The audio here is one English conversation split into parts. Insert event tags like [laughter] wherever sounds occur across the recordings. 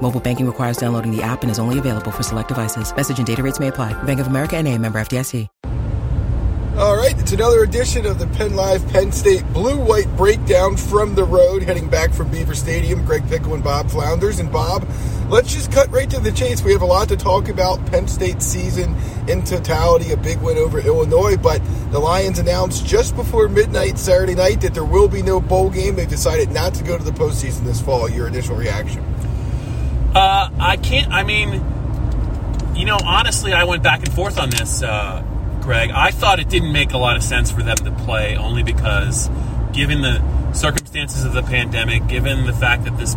Mobile banking requires downloading the app and is only available for select devices. Message and data rates may apply. Bank of America and a member FDIC. All right, it's another edition of the Penn Live Penn State Blue White Breakdown from the road, heading back from Beaver Stadium. Greg Pickle and Bob Flounders. And Bob, let's just cut right to the chase. We have a lot to talk about. Penn State season in totality, a big win over Illinois, but the Lions announced just before midnight Saturday night that there will be no bowl game. They've decided not to go to the postseason this fall. Your initial reaction? Uh, I can't. I mean, you know, honestly, I went back and forth on this. Uh, Greg. I thought it didn't make a lot of sense for them to play only because, given the circumstances of the pandemic, given the fact that this,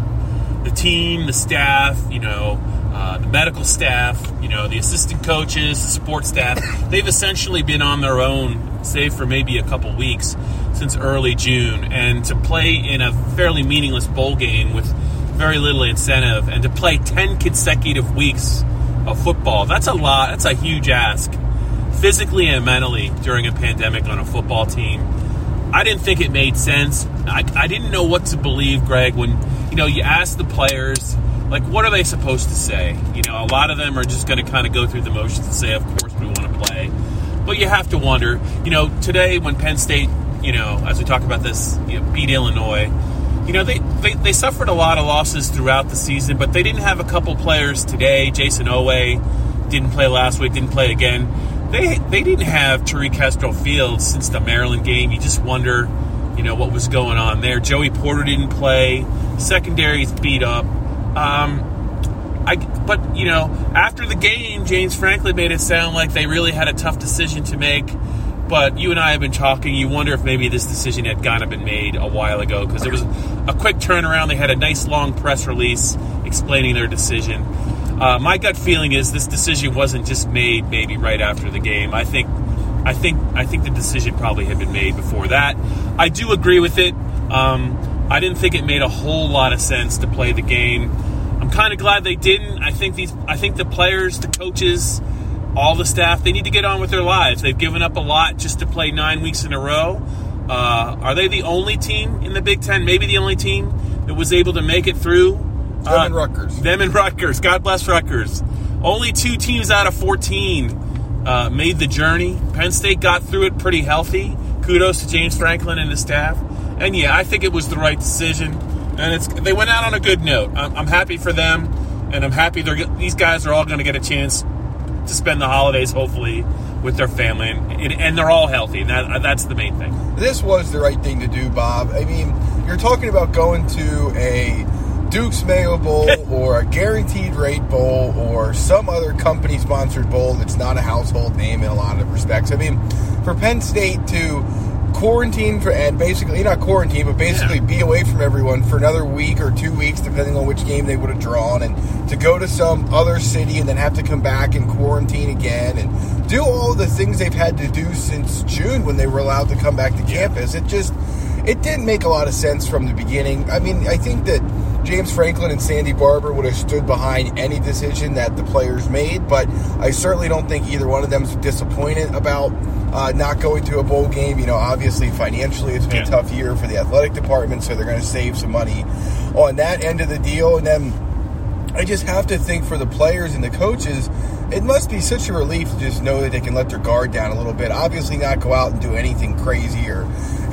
the team, the staff, you know, uh, the medical staff, you know, the assistant coaches, the support staff, they've essentially been on their own, save for maybe a couple weeks since early June. And to play in a fairly meaningless bowl game with very little incentive and to play 10 consecutive weeks of football, that's a lot. That's a huge ask physically and mentally during a pandemic on a football team. I didn't think it made sense. I, I didn't know what to believe, Greg, when you know you ask the players, like, what are they supposed to say? You know, a lot of them are just going to kind of go through the motions and say, of course, we want to play. But you have to wonder, you know, today when Penn State, you know, as we talk about this, you know, beat Illinois, you know, they, they, they suffered a lot of losses throughout the season, but they didn't have a couple players today. Jayson Oweh didn't play last week, didn't play again they they didn't have Tariq Castro Fields since the Maryland game. You just wonder, you know, what was going on there. Joey Porter didn't play. Secondary's beat up. Um, I, but you know, after the game, James Franklin made it sound like they really had a tough decision to make. But you and I have been talking. You wonder if maybe this decision had kind of been made a while ago because there was a quick turnaround. They had a nice long press release explaining their decision. Uh, my gut feeling is this decision wasn't just made maybe right after the game. I think, I think, I think the decision probably had been made before that. I do agree with it. Um, I didn't think it made a whole lot of sense to play the game. I'm kind of glad they didn't. I think these, I think the players, the coaches, all the staff, they need to get on with their lives. They've given up a lot just to play nine weeks in a row. Uh, are they the only team in the Big Ten? Maybe the only team that was able to make it through them uh, and Rutgers. Them and Rutgers. God bless Rutgers. Only two teams out of 14 uh, made the journey. Penn State got through it pretty healthy. Kudos to James Franklin and his staff. And yeah, I think it was the right decision. And it's they went out on a good note. I'm, I'm happy for them, and I'm happy they're these guys are all going to get a chance to spend the holidays, hopefully, with their family, and, and they're all healthy. And that, that's the main thing. This was the right thing to do, Bob. I mean, you're talking about going to a Duke's Mayo Bowl [laughs] or a Guaranteed Rate Bowl or some other company sponsored bowl that's not a household name in a lot of respects. I mean, for Penn State to quarantine for and basically eh, not quarantine, but basically yeah. be away from everyone for another week or two weeks, depending on which game they would have drawn, and to go to some other city and then have to come back and quarantine again and do all the things they've had to do since June when they were allowed to come back to campus. It just it didn't make a lot of sense from the beginning. I mean, I think that James Franklin and Sandy Barbour would have stood behind any decision that the players made, but I certainly don't think either one of them is disappointed about uh, not going to a bowl game. You know, obviously financially it's been yeah. a tough year for the athletic department, so they're going to save some money on that end of the deal. And then I just have to think for the players and the coaches, it must be such a relief to just know that they can let their guard down a little bit. Obviously, not go out and do anything crazy or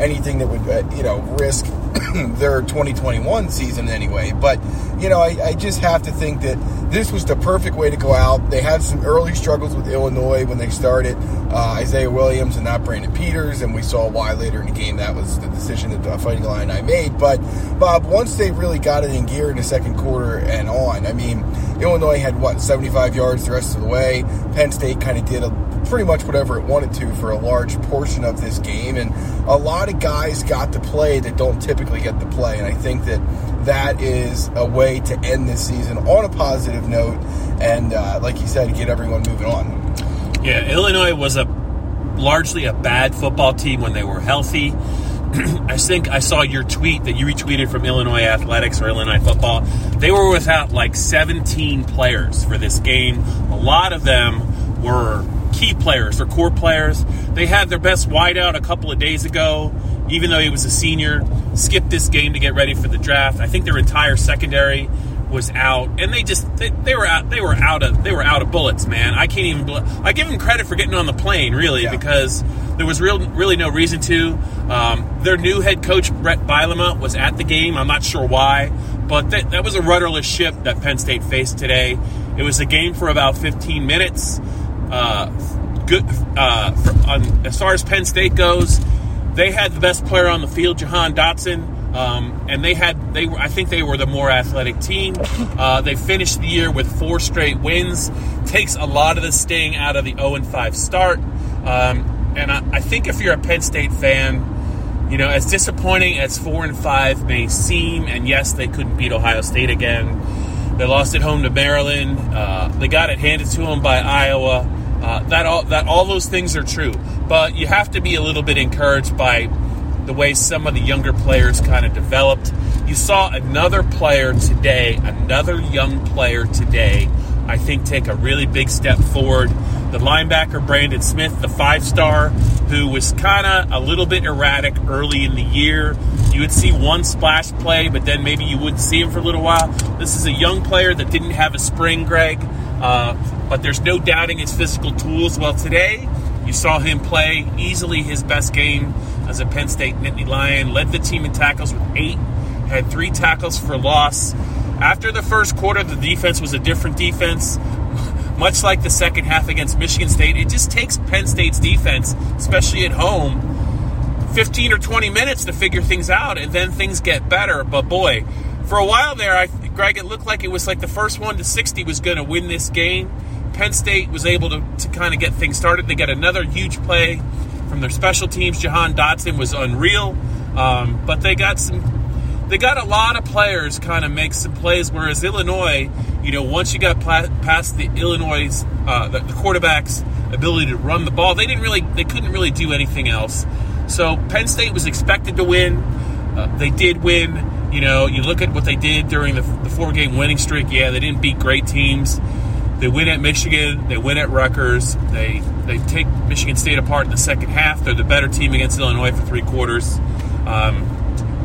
anything that would, uh, you know, risk [coughs] their 2021 season anyway. But, you know, I, I, just have to think that this was the perfect way to go out. They had some early struggles with Illinois when they started uh, Isaiah Williams and not Brandon Peters, and we saw why later in the game that was the decision that the Fighting i made. But, Bob, once they really got it in gear in the second quarter and on, I mean, Illinois had, what, 75 yards the rest of the way. Penn State kind of did a pretty much whatever it wanted to for a large portion of this game. And a lot of guys got to play that don't typically get to play. And I think that that is a way to end this season on a positive note. And uh, like you said, get everyone moving on. Yeah, Illinois was a largely a bad football team when they were healthy. [clears throat] I think I saw your tweet that you retweeted from Illinois Athletics or Illinois football. They were without like 17 players for this game. A lot of them were key players or core players. They had their best wideout a couple of days ago, even though he was a senior. Skipped this game to get ready for the draft. I think their entire secondary was out, and they just they, they, were out they were out of they were out of bullets, man. I can't even. I give them credit for getting on the plane, really, yeah. because there was real really no reason to. Um, their new head coach Brett Bielema was at the game. I'm not sure why, but that, that was a rudderless ship that Penn State faced today. It was a game for about 15 minutes. Uh, good uh, for, on, as far as Penn State goes, they had the best player on the field, Jahan Dotson. Um, and they had they were I think they were the more athletic team. Uh, they finished the year with four straight wins. Takes a lot of the sting out of the 0 and 5 start. Um, and I, I, think if you're a Penn State fan, you know as disappointing as four and five may seem, and yes, they couldn't beat Ohio State again. They lost at home to Maryland. Uh, they got it handed to them by Iowa. Uh, that all that all those things are true, but you have to be a little bit encouraged by the way some of the younger players kind of developed. You saw another player today, another young player today, I think take a really big step forward. The linebacker Brandon Smith, the five star, who was kind of a little bit erratic early in the year. You would see one splash play, but then maybe you wouldn't see him for a little while. This is a young player that didn't have a spring, Greg, uh, but there's no doubting his physical tools. Well, today you saw him play easily his best game as a Penn State Nittany Lion, led the team in tackles with eight, had three tackles for loss. After the first quarter, the defense was a different defense. Much like the second half against Michigan State, it just takes Penn State's defense, especially at home, 15 or 20 minutes to figure things out, and then things get better. But boy, for a while there, I, Greg, it looked like it was like the first one to 60 was going to win this game. Penn State was able to, to kind of get things started. They got another huge play from their special teams. Jahan Dotson was unreal, um, but they got some. They got a lot of players kind of make some plays. Whereas Illinois, you know, once you got past the Illinois, uh, the, quarterback's ability to run the ball, they didn't really, they couldn't really do anything else. So Penn State was expected to win. Uh, they did win. You know, you look at what they did during the, the four game winning streak. Yeah, they didn't beat great teams. They win at Michigan. They win at Rutgers. They they take Michigan State apart in the second half. They're the better team against Illinois for three quarters. Um,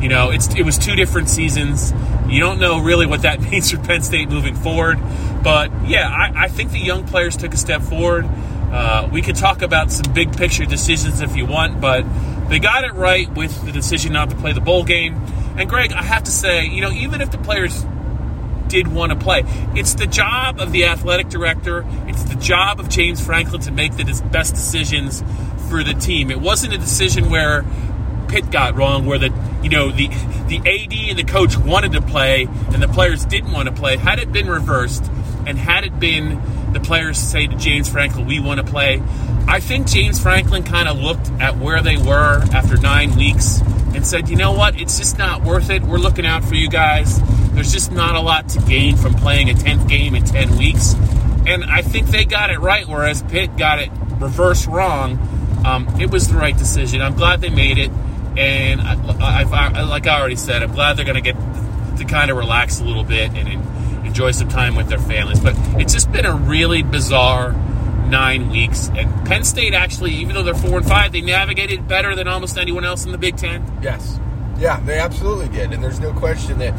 you know, it's it was two different seasons. You don't know really what that [laughs] means for Penn State moving forward. But yeah, I, I think the young players took a step forward. Uh, we could talk about some big picture decisions if you want, but they got it right with the decision not to play the bowl game. And Greg, I have to say, you know, even if the players did want to play. It's the job of the athletic director, it's the job of James Franklin to make the best decisions for the team. It wasn't a decision where Pitt got wrong, where the you know the the AD and the coach wanted to play and the players didn't want to play. Had it been reversed, and had it been the players say to James Franklin, "We want to play," I think James Franklin kind of looked at where they were after nine weeks and said, "You know what? It's just not worth it. We're looking out for you guys." There's just not a lot to gain from playing a 10th game in 10 weeks. And I think they got it right, whereas Pitt got it reverse wrong. Um, it was the right decision. I'm glad they made it. And I, I, like I already said, I'm glad they're going to get to kind of relax a little bit and enjoy some time with their families. But it's just been a really bizarre nine weeks. And Penn State actually, even though they're four and five, they navigated better than almost anyone else in the Big Ten. Yes. Yeah, they absolutely did. And there's no question that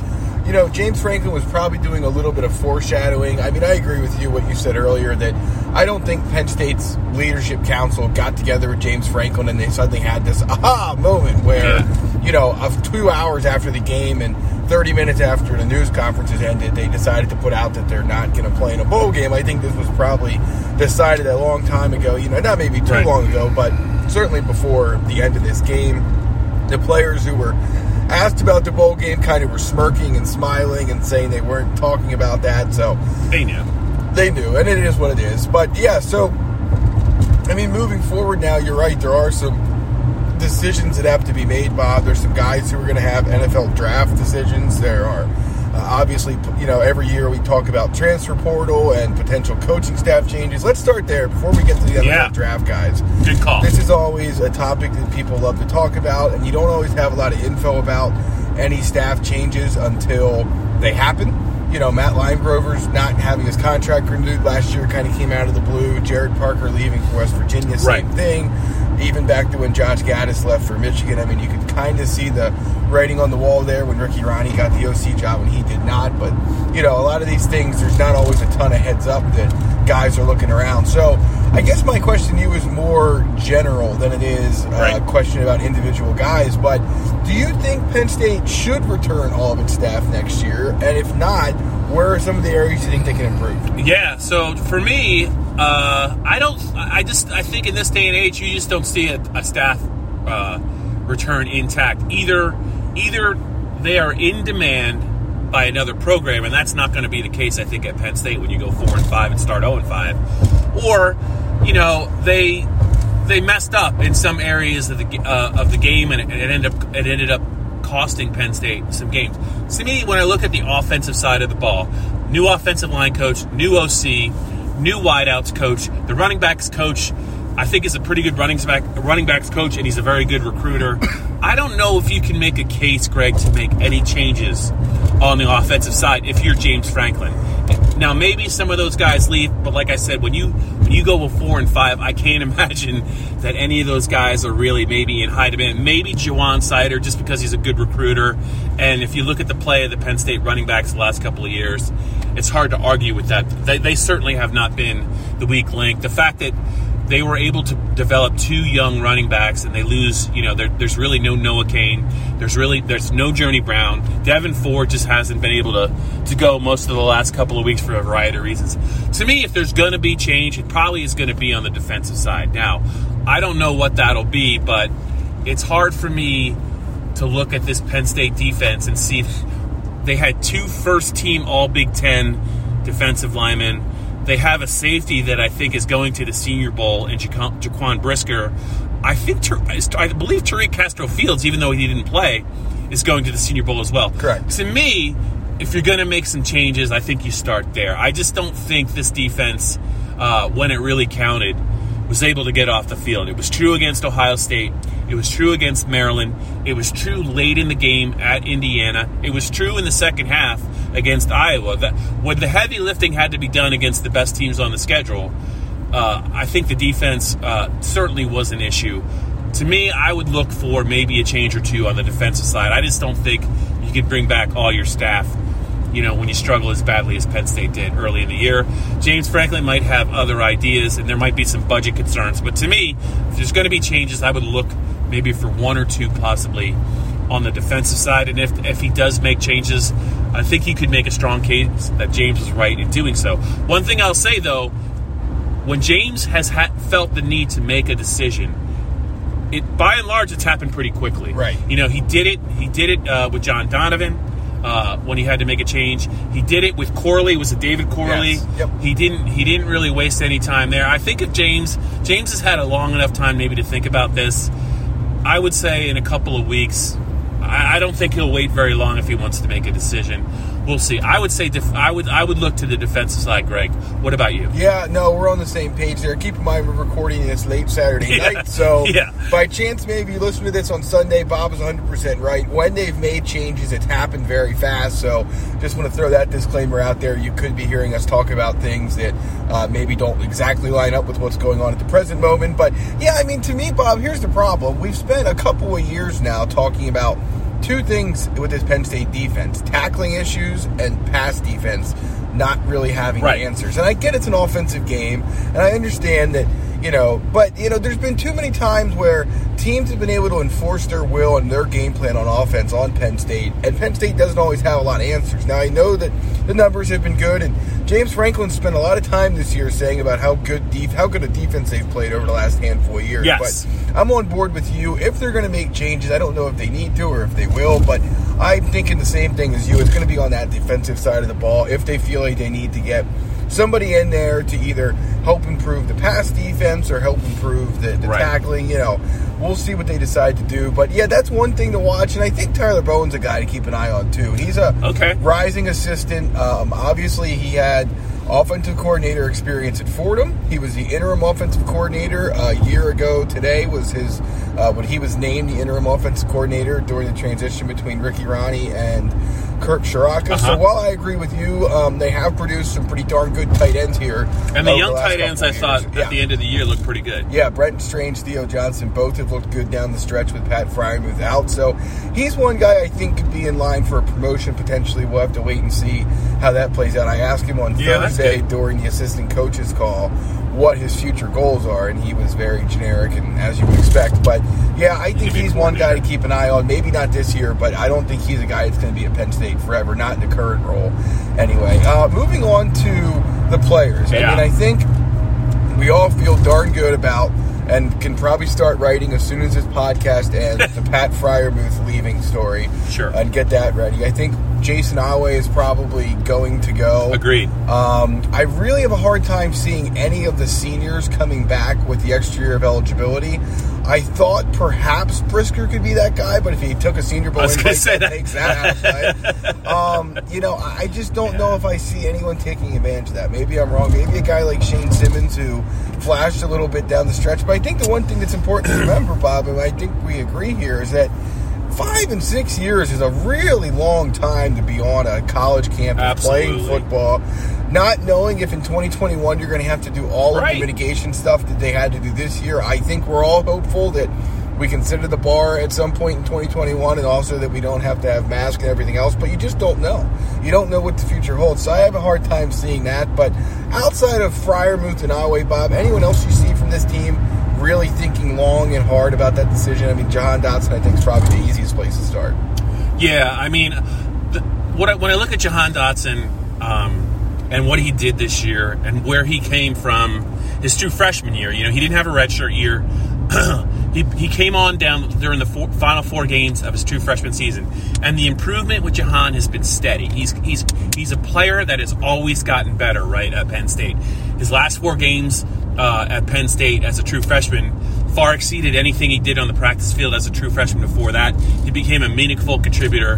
you know, James Franklin was probably doing a little bit of foreshadowing. I mean, I agree with you what you said earlier that I don't think Penn State's leadership council got together with James Franklin and they suddenly had this aha moment where, yeah. you know, of two hours after the game and 30 minutes after the news conferences ended, they decided to put out that they're not going to play in a bowl game. I think this was probably decided a long time ago. You know, not maybe too right. long ago, but certainly before the end of this game. The players who were asked about the bowl game kind of were smirking and smiling and saying they weren't talking about that. So they knew. They knew, and it is what it is. But yeah, so I mean, moving forward now, you're right. There are some decisions that have to be made, Bob. There's some guys who are going to have NFL draft decisions. There are Uh, obviously, you know, every year we talk about transfer portal and potential coaching staff changes. Let's start there before we get to the Yeah. draft, guys. Good call. This is always a topic that people love to talk about, and you don't always have a lot of info about any staff changes until they happen. You know, Matt Limegrover's not having his contract renewed last year kind of came out of the blue. Gerad Parker leaving for West Virginia, same Right. thing. Even back to when Josh Gattis left for Michigan, I mean, you could kind of see the writing on the wall there when Ricky Rahne got the OC job and he did not. But, you know, a lot of these things, there's not always a ton of heads up that guys are looking around. So I guess my question to you is more general than it is uh, Right. a question about individual guys. But do you think Penn State should return all of its staff next year? And if not, where are some of the areas you think they can improve? Yeah, so for me, uh, I don't. I just I think in this day and age, you just don't see a, a staff uh, return intact. Either either they are in demand by another program, and that's not going to be the case. I think at Penn State when you go four and five and start zero and five, or you know they they messed up in some areas of the uh, of the game, and it, it ended up it ended up costing Penn State some games. To me, when I look at the offensive side of the ball, new offensive line coach, new OC, new wideouts coach, the running backs coach, I think is a pretty good running back running backs coach, and he's a very good recruiter. I don't know if you can make a case, Greg, to make any changes on the offensive side if you're James Franklin. Now, maybe some of those guys leave, but like I said, when you when you go with four and five, I can't [laughs] imagine that any of those guys are really maybe in high demand. Maybe Ja'Juan Seider, just because he's a good recruiter, and if you look at the play of the Penn State running backs the last couple of years, it's hard to argue with that. They, they certainly have not been the weak link. The fact that they were able to develop two young running backs and they lose you know there, there's really no Noah Cain. There's really there's no journey brown. Devyn Ford just hasn't been able to to go most of the last couple of weeks for a variety of reasons. To me if there's going to be change it probably is going to be on the defensive side. Now i don't know what that'll be but it's hard for me to look at this penn state defense and see they had two first team all big ten defensive linemen they have a safety that I think is going to the Senior Bowl in Jaquan Jaquan Brisker. I think I believe Tariq Castro Fields, even though he didn't play, is going to the Senior Bowl as well. Correct. To me, if you're going to make some changes, I think you start there. I just don't think this defense, uh, when it really counted, was able to get off the field. It was true against Ohio State. It was true against Maryland. It was true late in the game at Indiana. It was true in the second half against Iowa. That when the heavy lifting had to be done against the best teams on the schedule, uh, I think the defense uh, certainly was an issue. To me, I would look for maybe a change or two on the defensive side. I just don't think you could bring back all your staff you know, when you struggle as badly as Penn State did early in the year. James Franklin might have other ideas, and there might be some budget concerns. But to me, if there's going to be changes, I would look maybe for one or two possibly on the defensive side. And if, if he does make changes, I think he could make a strong case that James was right in doing so. One thing I'll say, though, when James has ha- felt the need to make a decision, it by and large it's happened pretty quickly. Right. You know, he did it. He did it uh, with John Donovan uh, when he had to make a change. He did it with Corley. It was a David Corley. Yes. Yep. He didn't. He didn't really waste any time there. I think if James James has had a long enough time maybe to think about this, I would say in a couple of weeks. I, don't think he'll wait very long if he wants to make a decision. We'll see. I would say def- I would I would look to the defensive side, Greg. What about you? Yeah, no, we're on the same page there. Keep in mind we're recording this late Saturday [laughs] Yeah. night, so [laughs] Yeah. by chance maybe you listen to this on Sunday. Bob is 100% right. When they've made changes, it's happened very fast. So just want to throw that disclaimer out there. You could be hearing us talk about things that uh, maybe don't exactly line up with what's going on at the present moment. But yeah, I mean, to me, Bob, here's the problem. We've spent a couple of years now talking about two things with this Penn State defense tackling issues and pass defense not really having Right. answers. And I get it's an offensive game, and I understand that, you know, but, you know, there's been too many times where teams have been able to enforce their will and their game plan on offense on Penn State, and Penn State doesn't always have a lot of answers. Now, I know that the numbers have been good, and James Franklin spent a lot of time this year saying about how good def- how good a defense they've played over the last handful of years. Yes. But I'm on board with you. If they're going to make changes, I don't know if they need to or if they will, but I'm thinking the same thing as you. It's going to be on that defensive side of the ball. If they feel like they need to get somebody in there to either help improve the pass defense or help improve the, the Right. tackling, you know, we'll see what they decide to do. But yeah, that's one thing to watch, and I think Tyler Bowen's a guy to keep an eye on too. He's a Okay. rising assistant. Um, obviously, he had offensive coordinator experience at Fordham. He was the interim offensive coordinator a year ago. Today was his uh, when he was named the interim offensive coordinator during the transition between Ricky Rahne and Kirk Ciarrocca. Uh-huh. So while I agree with you, um, they have produced some pretty darn good tight ends here. And the young last tight ends, I thought years. at the end of the year looked pretty good. Yeah, Brenton Strange, Theo Johnson, both have looked good down the stretch with Pat Freiermuth out. So he's one guy I think could be in line for a promotion potentially. We'll have to wait and see how that plays out. I asked him on Yeah, Thursday during the assistant coaches call what his future goals are, and he was very generic and as you would expect. But yeah, I think he's one guy to keep an eye on. Maybe not this year, but I don't think he's a guy that's going to be at Penn State forever, not in the current role. Anyway, uh, moving on to the players. I mean, I think we all feel darn good about and can probably start writing as soon as this podcast ends the Pat Freiermuth leaving story. Sure. And get that ready. I think Jayson Oweh is probably going to go. Agreed. Um, I really have a hard time seeing any of the seniors coming back with the extra year of eligibility. I thought perhaps Brisker could be that guy, but if he took a senior bowl I was gonna say that takes that outside. um, you know, I I just don't know if I see anyone taking advantage of that. Maybe I'm wrong. Maybe a guy like Shane Simmons who flashed a little bit down the stretch. But I think the one thing that's important to remember, Bob, and I think we agree here, is that five and six years is a really long time to be on a college campus playing football. Not knowing if in 2021 you're going to have to do all of the mitigation stuff that they had to do this year, I think we're all hopeful that we consider the bar at some point in 2021 and also that we don't have to have masks and everything else, but you just don't know. You don't know what the future holds. So I have a hard time seeing that. But outside of Freiermuth and Oweh, Bob, anyone else you see from this team really thinking long and hard about that decision? I mean, Jahan Dotson, I think, is probably the easiest place to start. Yeah, I mean, the, what I, when I look at Jahan Dotson um, and what he did this year and where he came from his true freshman year, you know, he didn't have a redshirt year. [clears throat] he, he came on down during the four, final four games of his true freshman season, and the improvement with Jahan has been steady. He's he's he's a player that has always gotten better, right at Penn State. His last four games uh, at Penn State as a true freshman far exceeded anything he did on the practice field as a true freshman before that. He became a meaningful contributor.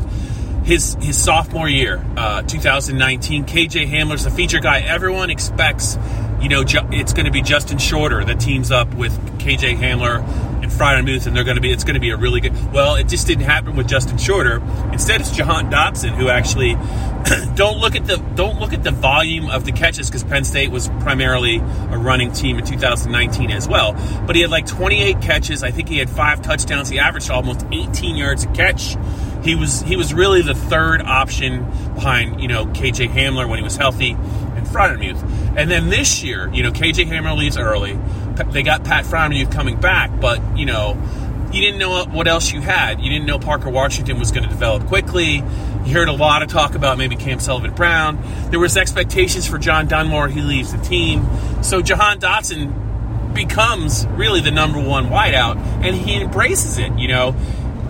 His his sophomore year, uh, 2019, KJ Hamler's the feature guy. Everyone expects, you know, ju- it's going to be Justin Shorter that teams up with KJ Hamler and Freiermuth, and they're going to be it's going to be a really good. Well, it just didn't happen with Justin Shorter. Instead, it's Jahan Dotson who actually [clears throat] don't look at the don't look at the volume of the catches because Penn State was primarily a running team in 2019 as well. But he had like 28 catches. I think he had five touchdowns. He averaged almost 18 yards a catch. He was he was really the third option behind you know KJ Hamler when he was healthy and Freiermuth. And then this year, you know KJ Hamler leaves early. They got Pat Freiermuth coming back, but you know you didn't know what else you had. You didn't know Parker Washington was going to develop quickly. You heard a lot of talk about maybe Cam Sullivan Brown. There was expectations for John Dunmore. He leaves the team. So Jahan Dotson becomes really the number one wideout, and he embraces it. You know,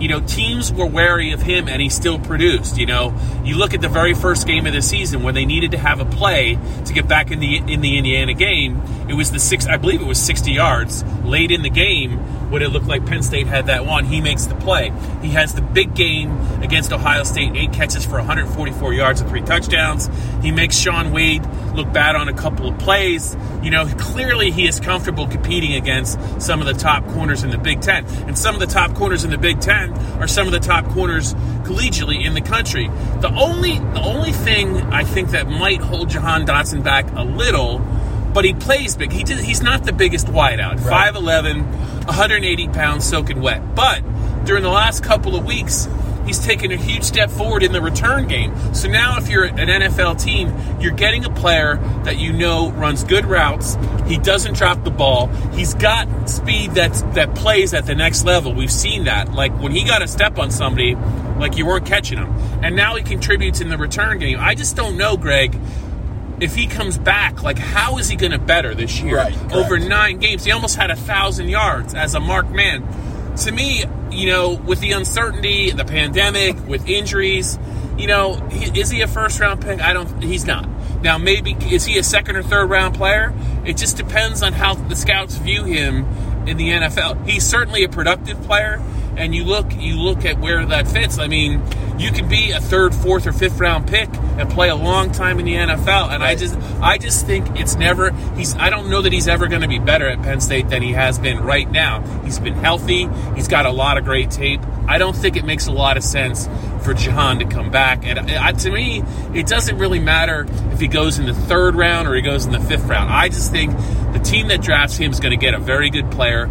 you know, teams were wary of him, and he still produced. You know, you look at the very first game of the season when they needed to have a play to get back in the in the Indiana game. It was the six, I believe it was sixty yards late in the game when it looked like Penn State had that one. He makes the play. He has the big game against Ohio State, eight catches for 144 yards and three touchdowns. He makes Shaun Wade look bad on a couple of plays. You know, clearly he is comfortable competing against some of the top corners in the Big Ten. And some of the top corners in the Big Ten are some of the top corners collegially in the country. The only the only thing I think that might hold Jahan Dotson back a little, but he plays big. He did, he's not the biggest wideout. Right. 5'11, 180 pounds soaking wet. But during the last couple of weeks, he's taken a huge step forward in the return game. So now, if you're an NFL team, you're getting a player that you know runs good routes. He doesn't drop the ball. He's got speed that's that plays at the next level. We've seen that. Like when he got a step on somebody, like you weren't catching him, and now he contributes in the return game. I just don't know, Greg. If he comes back, like how is he going to better this year? Right. Over nine games, he almost had a thousand yards as a marked man. To me, you know, with the uncertainty, the pandemic, with injuries, you know, is he a first round pick? I don't. He's not. Now, maybe is he a second or third round player? It just depends on how the scouts view him in the NFL. He's certainly a productive player, and you look you look at where that fits. I mean, you can be a third, fourth, or fifth round pick and play a long time in the NFL. And I just I just think it's never he's I don't know that he's ever going to be better at Penn State than he has been right now. He's been healthy. He's got a lot of great tape. I don't think it makes a lot of sense for Jahan to come back. And uh, to me, it doesn't really matter if he goes in the third round or he goes in the fifth round. I just think the team that drafts him is going to get a very good player.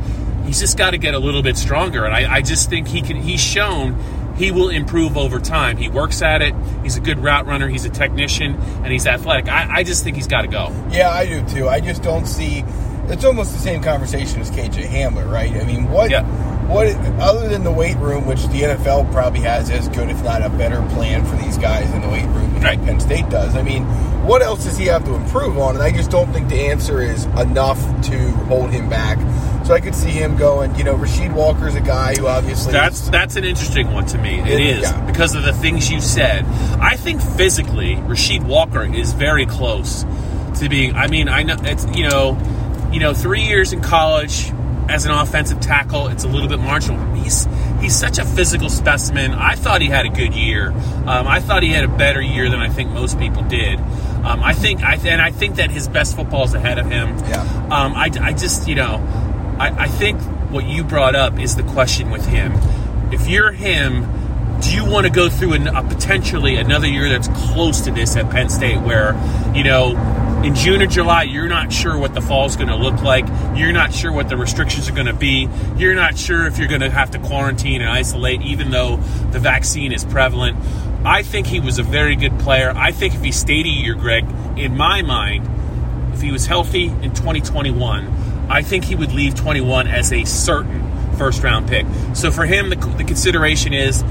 He's just got to get a little bit stronger, and I, I just think he can. He's shown he will improve over time. He works at it. He's a good route runner. He's a technician, and he's athletic. I, I just think he's got to go. Yeah, I do too. I just don't see. It's almost the same conversation as KJ Hamler, right? I mean, what? Yeah. What other than the weight room, which the NFL probably has as good, if not a better plan for these guys in the weight room than Right. Penn State does? I mean, what else does he have to improve on? And I just don't think the answer is enough to hold him back. So I could see him going. You know, Rasheed Walker's a guy who obviously That's is- that's an interesting one to me. It Yeah, yeah. because of the things you said. I think physically, Rasheed Walker is very close to being. I mean, I know it's you know, you know, three years in college as an offensive tackle, it's a little bit marginal. He's he's such a physical specimen. I thought he had a good year. Um, I thought he had a better year than I think most people did. Um, I think I and I think that his best football is ahead of him. Yeah. Um, I, I just, you know, I, I think what you brought up is the question with him. If you're him, do you want to go through an, a potentially another year that's close to this at Penn State where, you know, in June or July, you're not sure what the fall is going to look like. You're not sure what the restrictions are going to be. You're not sure if you're going to have to quarantine and isolate, even though the vaccine is prevalent. I think he was a very good player. I think if he stayed a year, Greg, in my mind, if he was healthy in 2021, I think he would leave 21 as a certain first round pick. So for him, the, the consideration is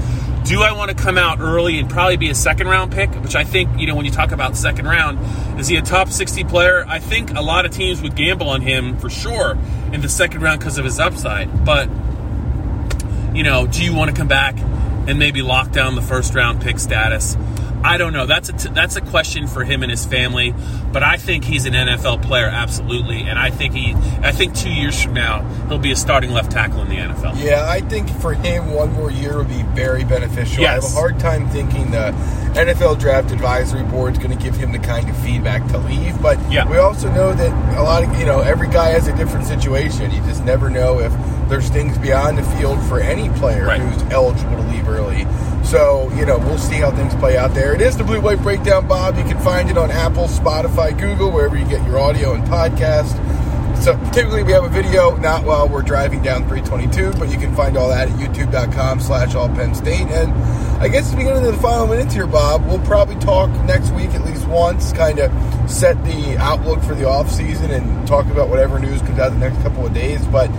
do I want to come out early and probably be a second round pick? Which I think, you know, when you talk about second round, is he a top 60 player? I think a lot of teams would gamble on him for sure in the second round because of his upside. But, you know, do you want to come back and maybe lock down the first round pick status? I don't know. That's a t- that's a question for him and his family. But I think he's an NFL player, absolutely, and I think he. I think two years from now he'll be a starting left tackle in the NFL. Yeah, I think for him, one more year would be very beneficial. I have a hard time thinking the NFL Draft Advisory Board is going to give him the kind of feedback to leave. But Yeah. we also know that a lot of, you know, every guy has a different situation. You just never know if there's things beyond the field for any player Right. who's eligible to leave early. So, you know, we'll see how things play out there. It is the Blue White Breakdown, Bob. You can find it on Apple, Spotify, Google, wherever you get your audio and podcast. So typically we have a video, not while we're driving down 322, but you can find all that at youtube.com slash all Penn State. And I guess at the beginning of the final minutes here, Bob, we'll probably talk next week at least once, kind of set the outlook for the offseason and talk about whatever news comes out the next couple of days. But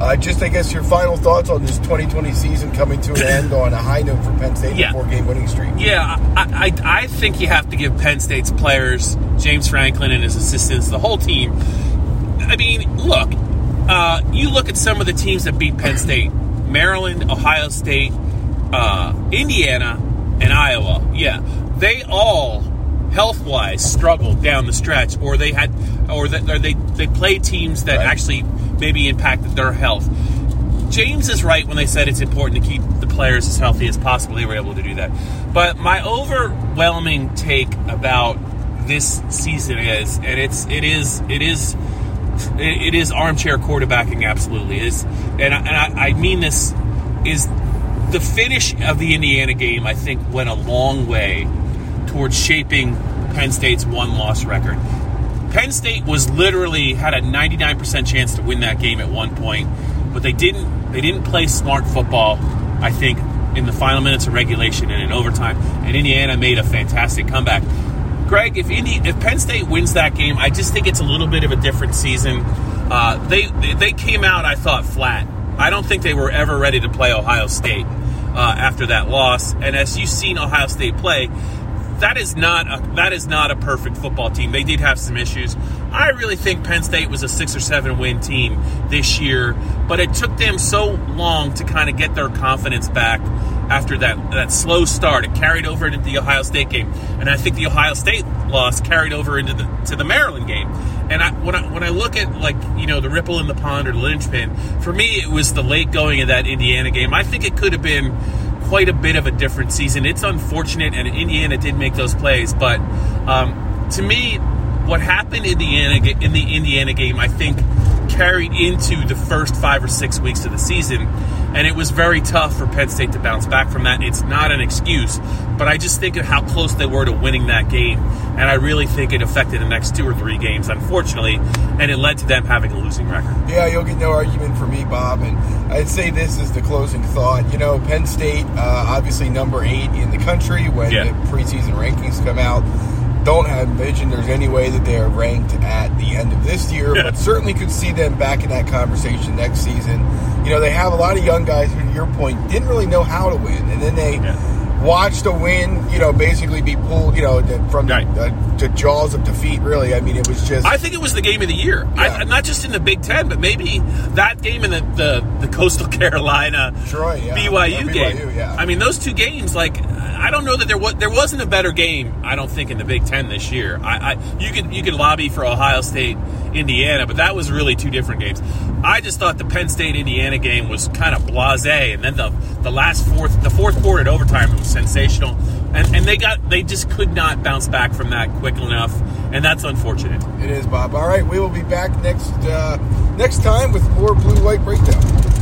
uh, just, I guess, your final thoughts on this 2020 season coming to an [coughs] end on a high note for Penn State, Yeah. four game winning streak. Yeah, I, I, I think you have to give Penn State's players, James Franklin and his assistants, the whole team. I mean, look, uh, you look at some of the teams that beat Penn State Maryland, Ohio State, uh, Indiana, and Iowa. Yeah, they all health wise struggled down the stretch, or they had, or, that or they, they played teams that Right. actually maybe impacted their health. James is right when they said it's important to keep the players as healthy as possible. They were able to do that. But my overwhelming take about this season is, and it's it is it is it is armchair quarterbacking. Absolutely is, and I, and I, I mean this is the finish of the Indiana game. I think went a long way towards shaping Penn State's one-loss record. Penn State was literally had a 99% chance to win that game at one point, but they didn't. They didn't play smart football. I think in the final minutes of regulation and in overtime, and Indiana made a fantastic comeback. Greg, if Indy, if Penn State wins that game, I just think it's a little bit of a different season. Uh, they they came out, I thought, flat. I don't think they were ever ready to play Ohio State uh, after that loss. And as you've seen Ohio State play, that is not a, that is not a perfect football team. They did have some issues. I really think Penn State was a six or seven win team this year, but it took them so long to kind of get their confidence back after that that slow start. It carried over into the Ohio State game, and I think the Ohio State loss carried over into the to the Maryland game. And I, when I when I look at like you know the ripple in the pond or the linchpin, for me it was the late going of that Indiana game. I think it could have been quite a bit of a different season. It's unfortunate, and Indiana did make those plays, but um, to me, what happened in the in the Indiana game, I think carried into the first five or six weeks of the season. And it was very tough for Penn State to bounce back from that. It's not an excuse, but I just think of how close they were to winning that game. And I really think it affected the next two or three games, unfortunately, and it led to them having a losing record. Yeah, you'll get no argument from me, Bob. And I'd say this is the closing thought. You know, Penn State, uh, obviously number eight in the country when Yeah. the preseason rankings come out. Don't have envision there's any way that they are ranked at the end of this year, but certainly could see them back in that conversation next season. You know, they have a lot of young guys who, to your point, didn't really know how to win, and then they Yeah. watched a win, you know, basically be pulled, you know, the- from Right. the, the jaws of defeat. Really, I mean, it was just. I think it was the game of the year. Yeah. I, not just in the Big Ten, but maybe that game in the, the, the Coastal [laughs] Carolina Troy, yeah. BYU, Or game. Yeah. I mean, those two games, like, I don't know that there was there wasn't a better game. I don't think in the Big Ten this year. I, I you could you could lobby for Ohio State, Indiana, but that was really two different games. I just thought the Penn State Indiana game was kind of blasé, and then the the last fourth the fourth quarter at overtime was sensational, and and they got they just could not bounce back from that quick enough, and that's unfortunate. It is, Bob. All right, we will be back next uh, next time with more blue white breakdown.